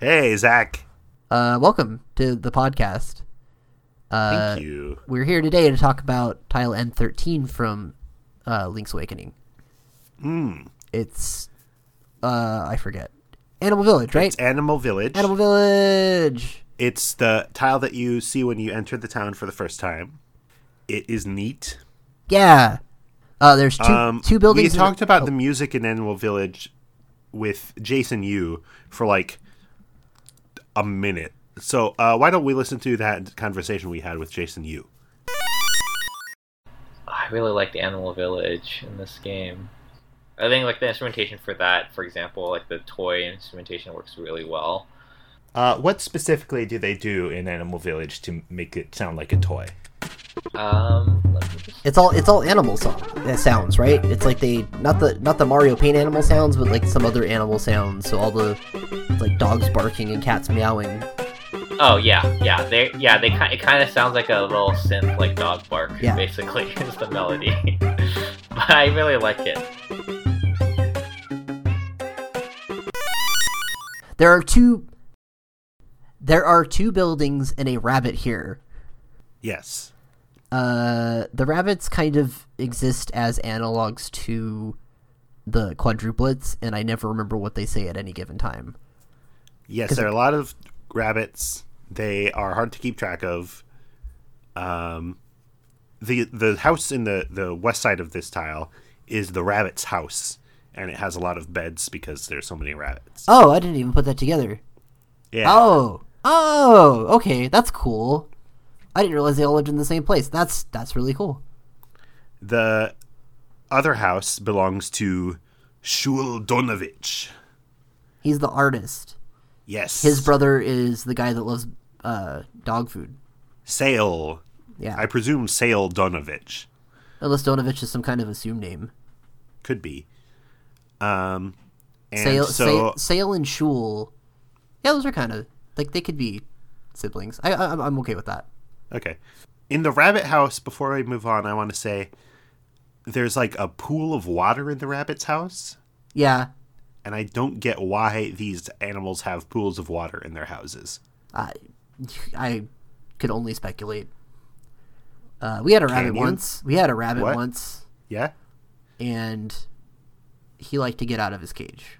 Hey, Zach. Uh, welcome to the podcast. Uh, Thank you. We're here today to talk about tile M13 from uh, Link's Awakening. Hmm. It's, uh, I forget. Animal Village, right? It's Animal Village. Animal Village! It's the tile that you see when you enter the town for the first time. It is neat. Yeah. Uh, there's two, Um, two buildings. We talked about oh, the music in Animal Village with Jason Yu for like a minute. So uh, why don't we listen to that conversation we had with Jason Yu? I really like the Animal Village in this game. I think like the instrumentation for that, for example, like the toy instrumentation works really well. Uh, what specifically do they do in Animal Village to make it sound like a toy? Um, let me just It's all it's all animal song uh, sounds, right? It's like they not the not the Mario Paint animal sounds, but like some other animal sounds. So all the like dogs barking and cats meowing. Oh yeah, yeah. They yeah they kind it kind of sounds like a little synth like dog bark. Yeah. basically is the melody. but I really like it. There are two. There are two buildings and a rabbit here. Yes. Uh, the rabbits kind of exist as analogs to the quadruplets, and I never remember what they say at any given time. Yes, there are a lot of rabbits. They are hard to keep track of. Um, the the house in the the west side of this tile is the rabbit's house, and it has a lot of beds because there's so many rabbits. Oh, I didn't even put that together. Yeah. Oh, oh, okay, that's cool. I didn't realize they all lived in the same place. That's that's really cool. The other house belongs to Schule Donavitch. He's the artist. Yes. His brother is the guy that loves uh, dog food. Sale. Yeah, I presume Sale Donavitch. unless Donavitch is some kind of assumed name. Could be. Um, and Sale, so Sale, Sale and Schule. Yeah, those are kind of like they could be siblings. I, I I'm- I'm okay with that. Okay. In the rabbit house, before I move on, I want to say there's like a pool of water in the rabbit's house, Yeah, and I don't get why these animals have pools of water in their houses. I I could only speculate. Uh, we had a rabbit you? once. We had a rabbit What? once, Yeah? and he liked to get out of his cage.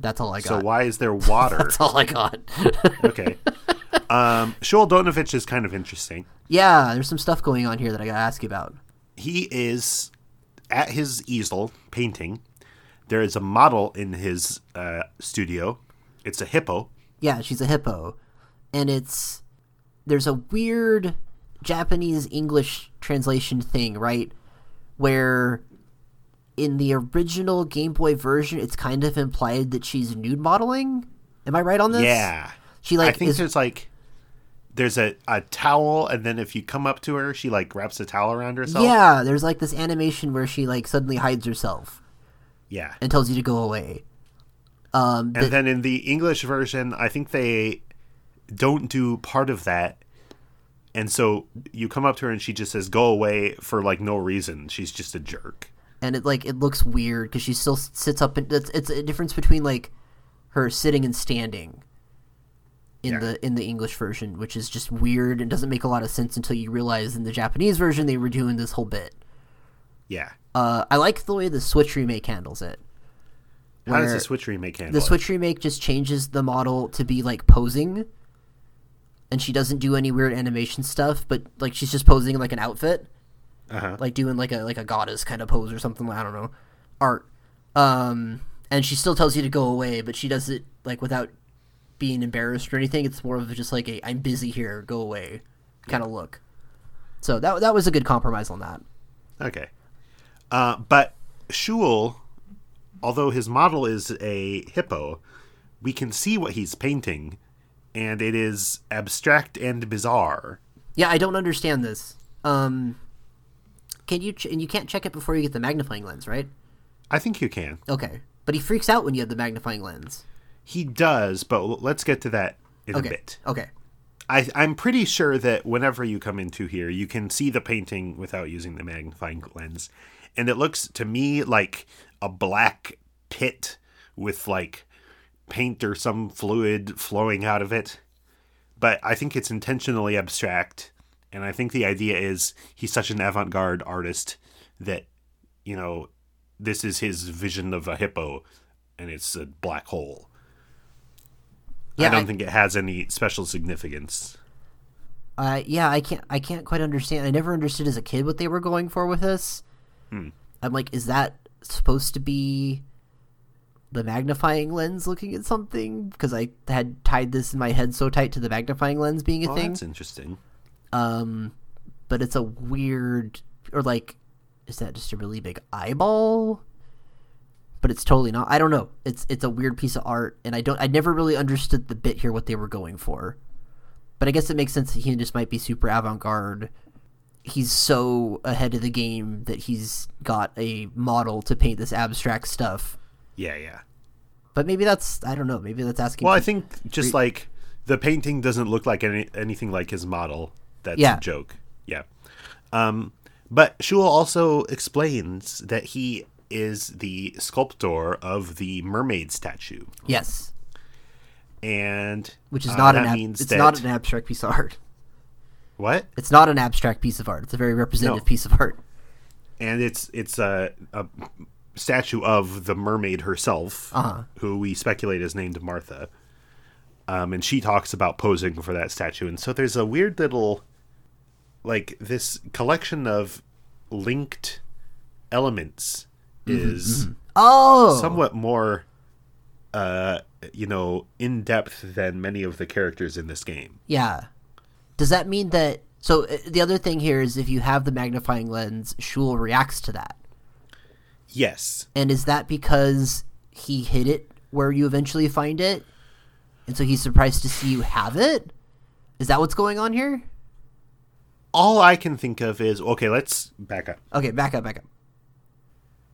That's all I got. So why is there water? That's all I got. okay. Um, Schule Donavitch is kind of interesting. yeah, there's some stuff going on here that I gotta ask you about. He is at his easel painting. There is a model in his uh, studio. It's a hippo. Yeah, she's a hippo, and it's there's a weird Japanese English translation thing, right? Where in the original Game Boy version, it's kind of implied that she's nude modeling. Am I right on this? Yeah. She like I think is there's like there's a, a towel and then if you come up to her she like wraps a towel around herself. yeah. There's like this animation where she like suddenly hides herself Yeah. and tells you to go away. Um, And the- then in the English version, I think they don't do part of that. And so you come up to her and she just says go away for like no reason. She's just a jerk. and it like it looks weird because she still sits up and it's, it's a difference between like her sitting and standing in Yeah. the in the english version which is just weird and doesn't make a lot of sense until you realize in the japanese version they were doing this whole bit Yeah. uh i like the way the switch remake handles it How does the Switch remake handle the it? switch remake just changes the model to be like posing and she doesn't do any weird animation stuff but like she's just posing in like an outfit Uh-huh. like doing like a like a goddess kind of pose or something. I don't know, art. Um, and she still tells you to go away, but she does it like without being embarrassed or anything. It's more of just like a "I'm busy here, go away" kind of look. So that that was a good compromise on that. Okay. Uh, but Schule, although his model is a hippo, we can see what he's painting, and it is abstract and bizarre. Yeah, I don't understand this. Um, can you ch- and you can't check it before you get the magnifying lens, right? I think you can. Okay, but he freaks out when you have the magnifying lens. He does, but let's get to that in Okay, a bit. okay, I, I'm pretty sure that whenever you come into here, you can see the painting without using the magnifying lens. And it looks to me like a black pit with like paint or some fluid flowing out of it. But I think it's intentionally abstract. And I think the idea is he's such an avant garde artist that, you know, this is his vision of a hippo and it's a black hole. Yeah, I don't I- think it has any special significance. Uh, yeah, I can't. I can't quite understand. I never understood as a kid what they were going for with this. Hmm. I'm like, is that supposed to be the magnifying lens looking at something? Because I had tied this in my head so tight to the magnifying lens being a Well, thing. that's interesting. Um, but it's a weird, or like, is that just a really big eyeball? But it's totally not. I don't know. It's it's a weird piece of art, and I don't. I never really understood the bit here what they were going for. But I guess it makes sense that he just might be super avant garde. He's so ahead of the game that he's got a model to paint this abstract stuff. Yeah, yeah. But maybe that's I don't know. Maybe that's asking. Well, I think just like the painting doesn't look like any, anything like his model. That's Yeah. a joke. Yeah. Um, but Schule also explains that he is the sculptor of the mermaid statue, yes, and which is uh, not an ab- it's that not an abstract piece of art. what? It's not an abstract piece of art. It's a very representative No. piece of art. And it's it's a, a statue of the mermaid herself, Uh-huh. who we speculate is named Martha. Um, and she talks about posing for that statue, and so there's a weird little, like this collection of linked elements is Oh, somewhat more, uh, you know, in depth than many of the characters in this game. Yeah. Does that mean that? So uh, the other thing here is if you have the magnifying lens, Schule reacts to that, Yes, and is that because he hid it where you eventually find it, and so he's surprised to see you have it? Is that what's going on here? all I can think of is okay. Let's back up. Okay, back up, back up.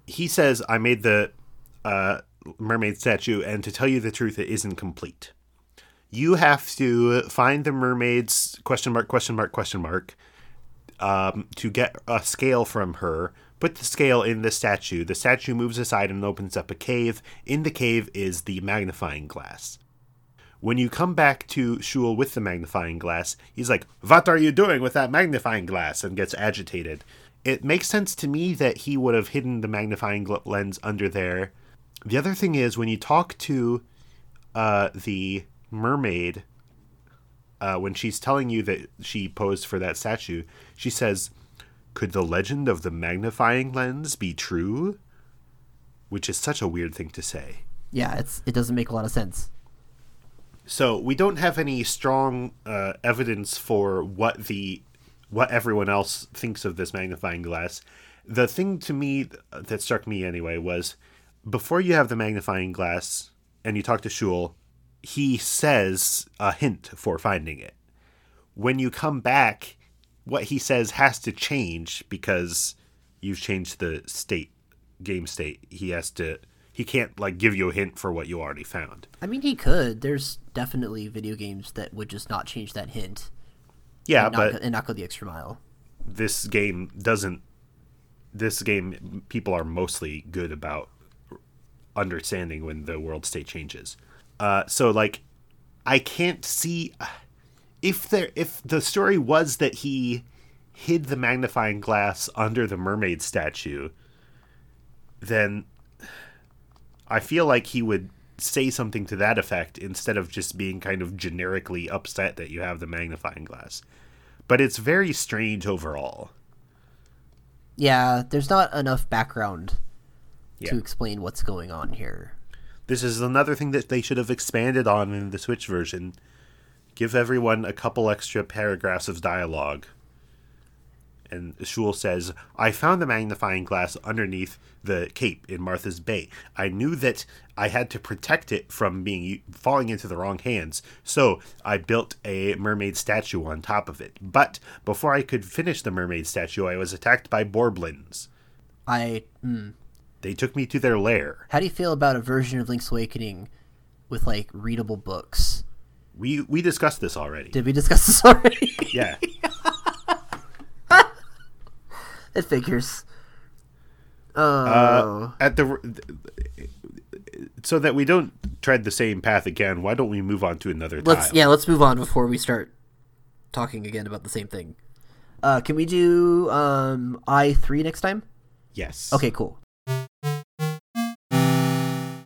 He says, I made the uh, mermaid statue, and to tell you the truth, it isn't complete. You have to find the mermaid's question mark, question mark, question mark um, to get a scale from her. Put the scale in the statue. The statue moves aside and opens up a cave. In the cave is the magnifying glass. When you come back to Schule with the magnifying glass, he's like, What are you doing with that magnifying glass? and gets agitated. It makes sense to me that he would have hidden the magnifying lens under there. The other thing is, when you talk to uh, the mermaid, uh, when she's telling you that she posed for that statue, she says, Could the legend of the magnifying lens be true? Which is such a weird thing to say. Yeah, it's it doesn't make a lot of sense. So we don't have any strong uh, evidence for what the what everyone else thinks of this magnifying glass. The thing to me that struck me anyway was before you have the magnifying glass and you talk to Schule, he says a hint for finding it. When you come back, what he says has to change because you've changed the state, game state. He has to. He can't like give you a hint for what you already found. I mean, he could. There's definitely video games that would just not change that hint Yeah, and, but go- and not go the extra mile. this game doesn't this game people are mostly good about understanding when the world state changes uh so like i can't see if there if the story was that he hid the magnifying glass under the mermaid statue then i feel like he would say something to that effect instead of just being kind of generically upset that you have the magnifying glass but it's very strange overall. Yeah, there's not enough background Yeah. to explain what's going on here. This is another thing that they should have expanded on in the Switch version. Give everyone a couple extra paragraphs of dialogue. And Schule says, I found the magnifying glass underneath the cape in Martha's Bay. I knew that I had to protect it from being falling into the wrong hands, so I built a mermaid statue on top of it. But before I could finish the mermaid statue, I was attacked by Borblins. I. Hmm. They took me to their lair. How do you feel about a version of Link's Awakening with like readable books? We we discussed this already. Did we discuss this already? yeah. it figures. Oh, Uh, at the so that we don't tread the same path again, why don't we move on to another Let's tile? yeah, let's move on before we start talking again about the same thing. Uh, can we do um I three next time? Yes. Okay, cool.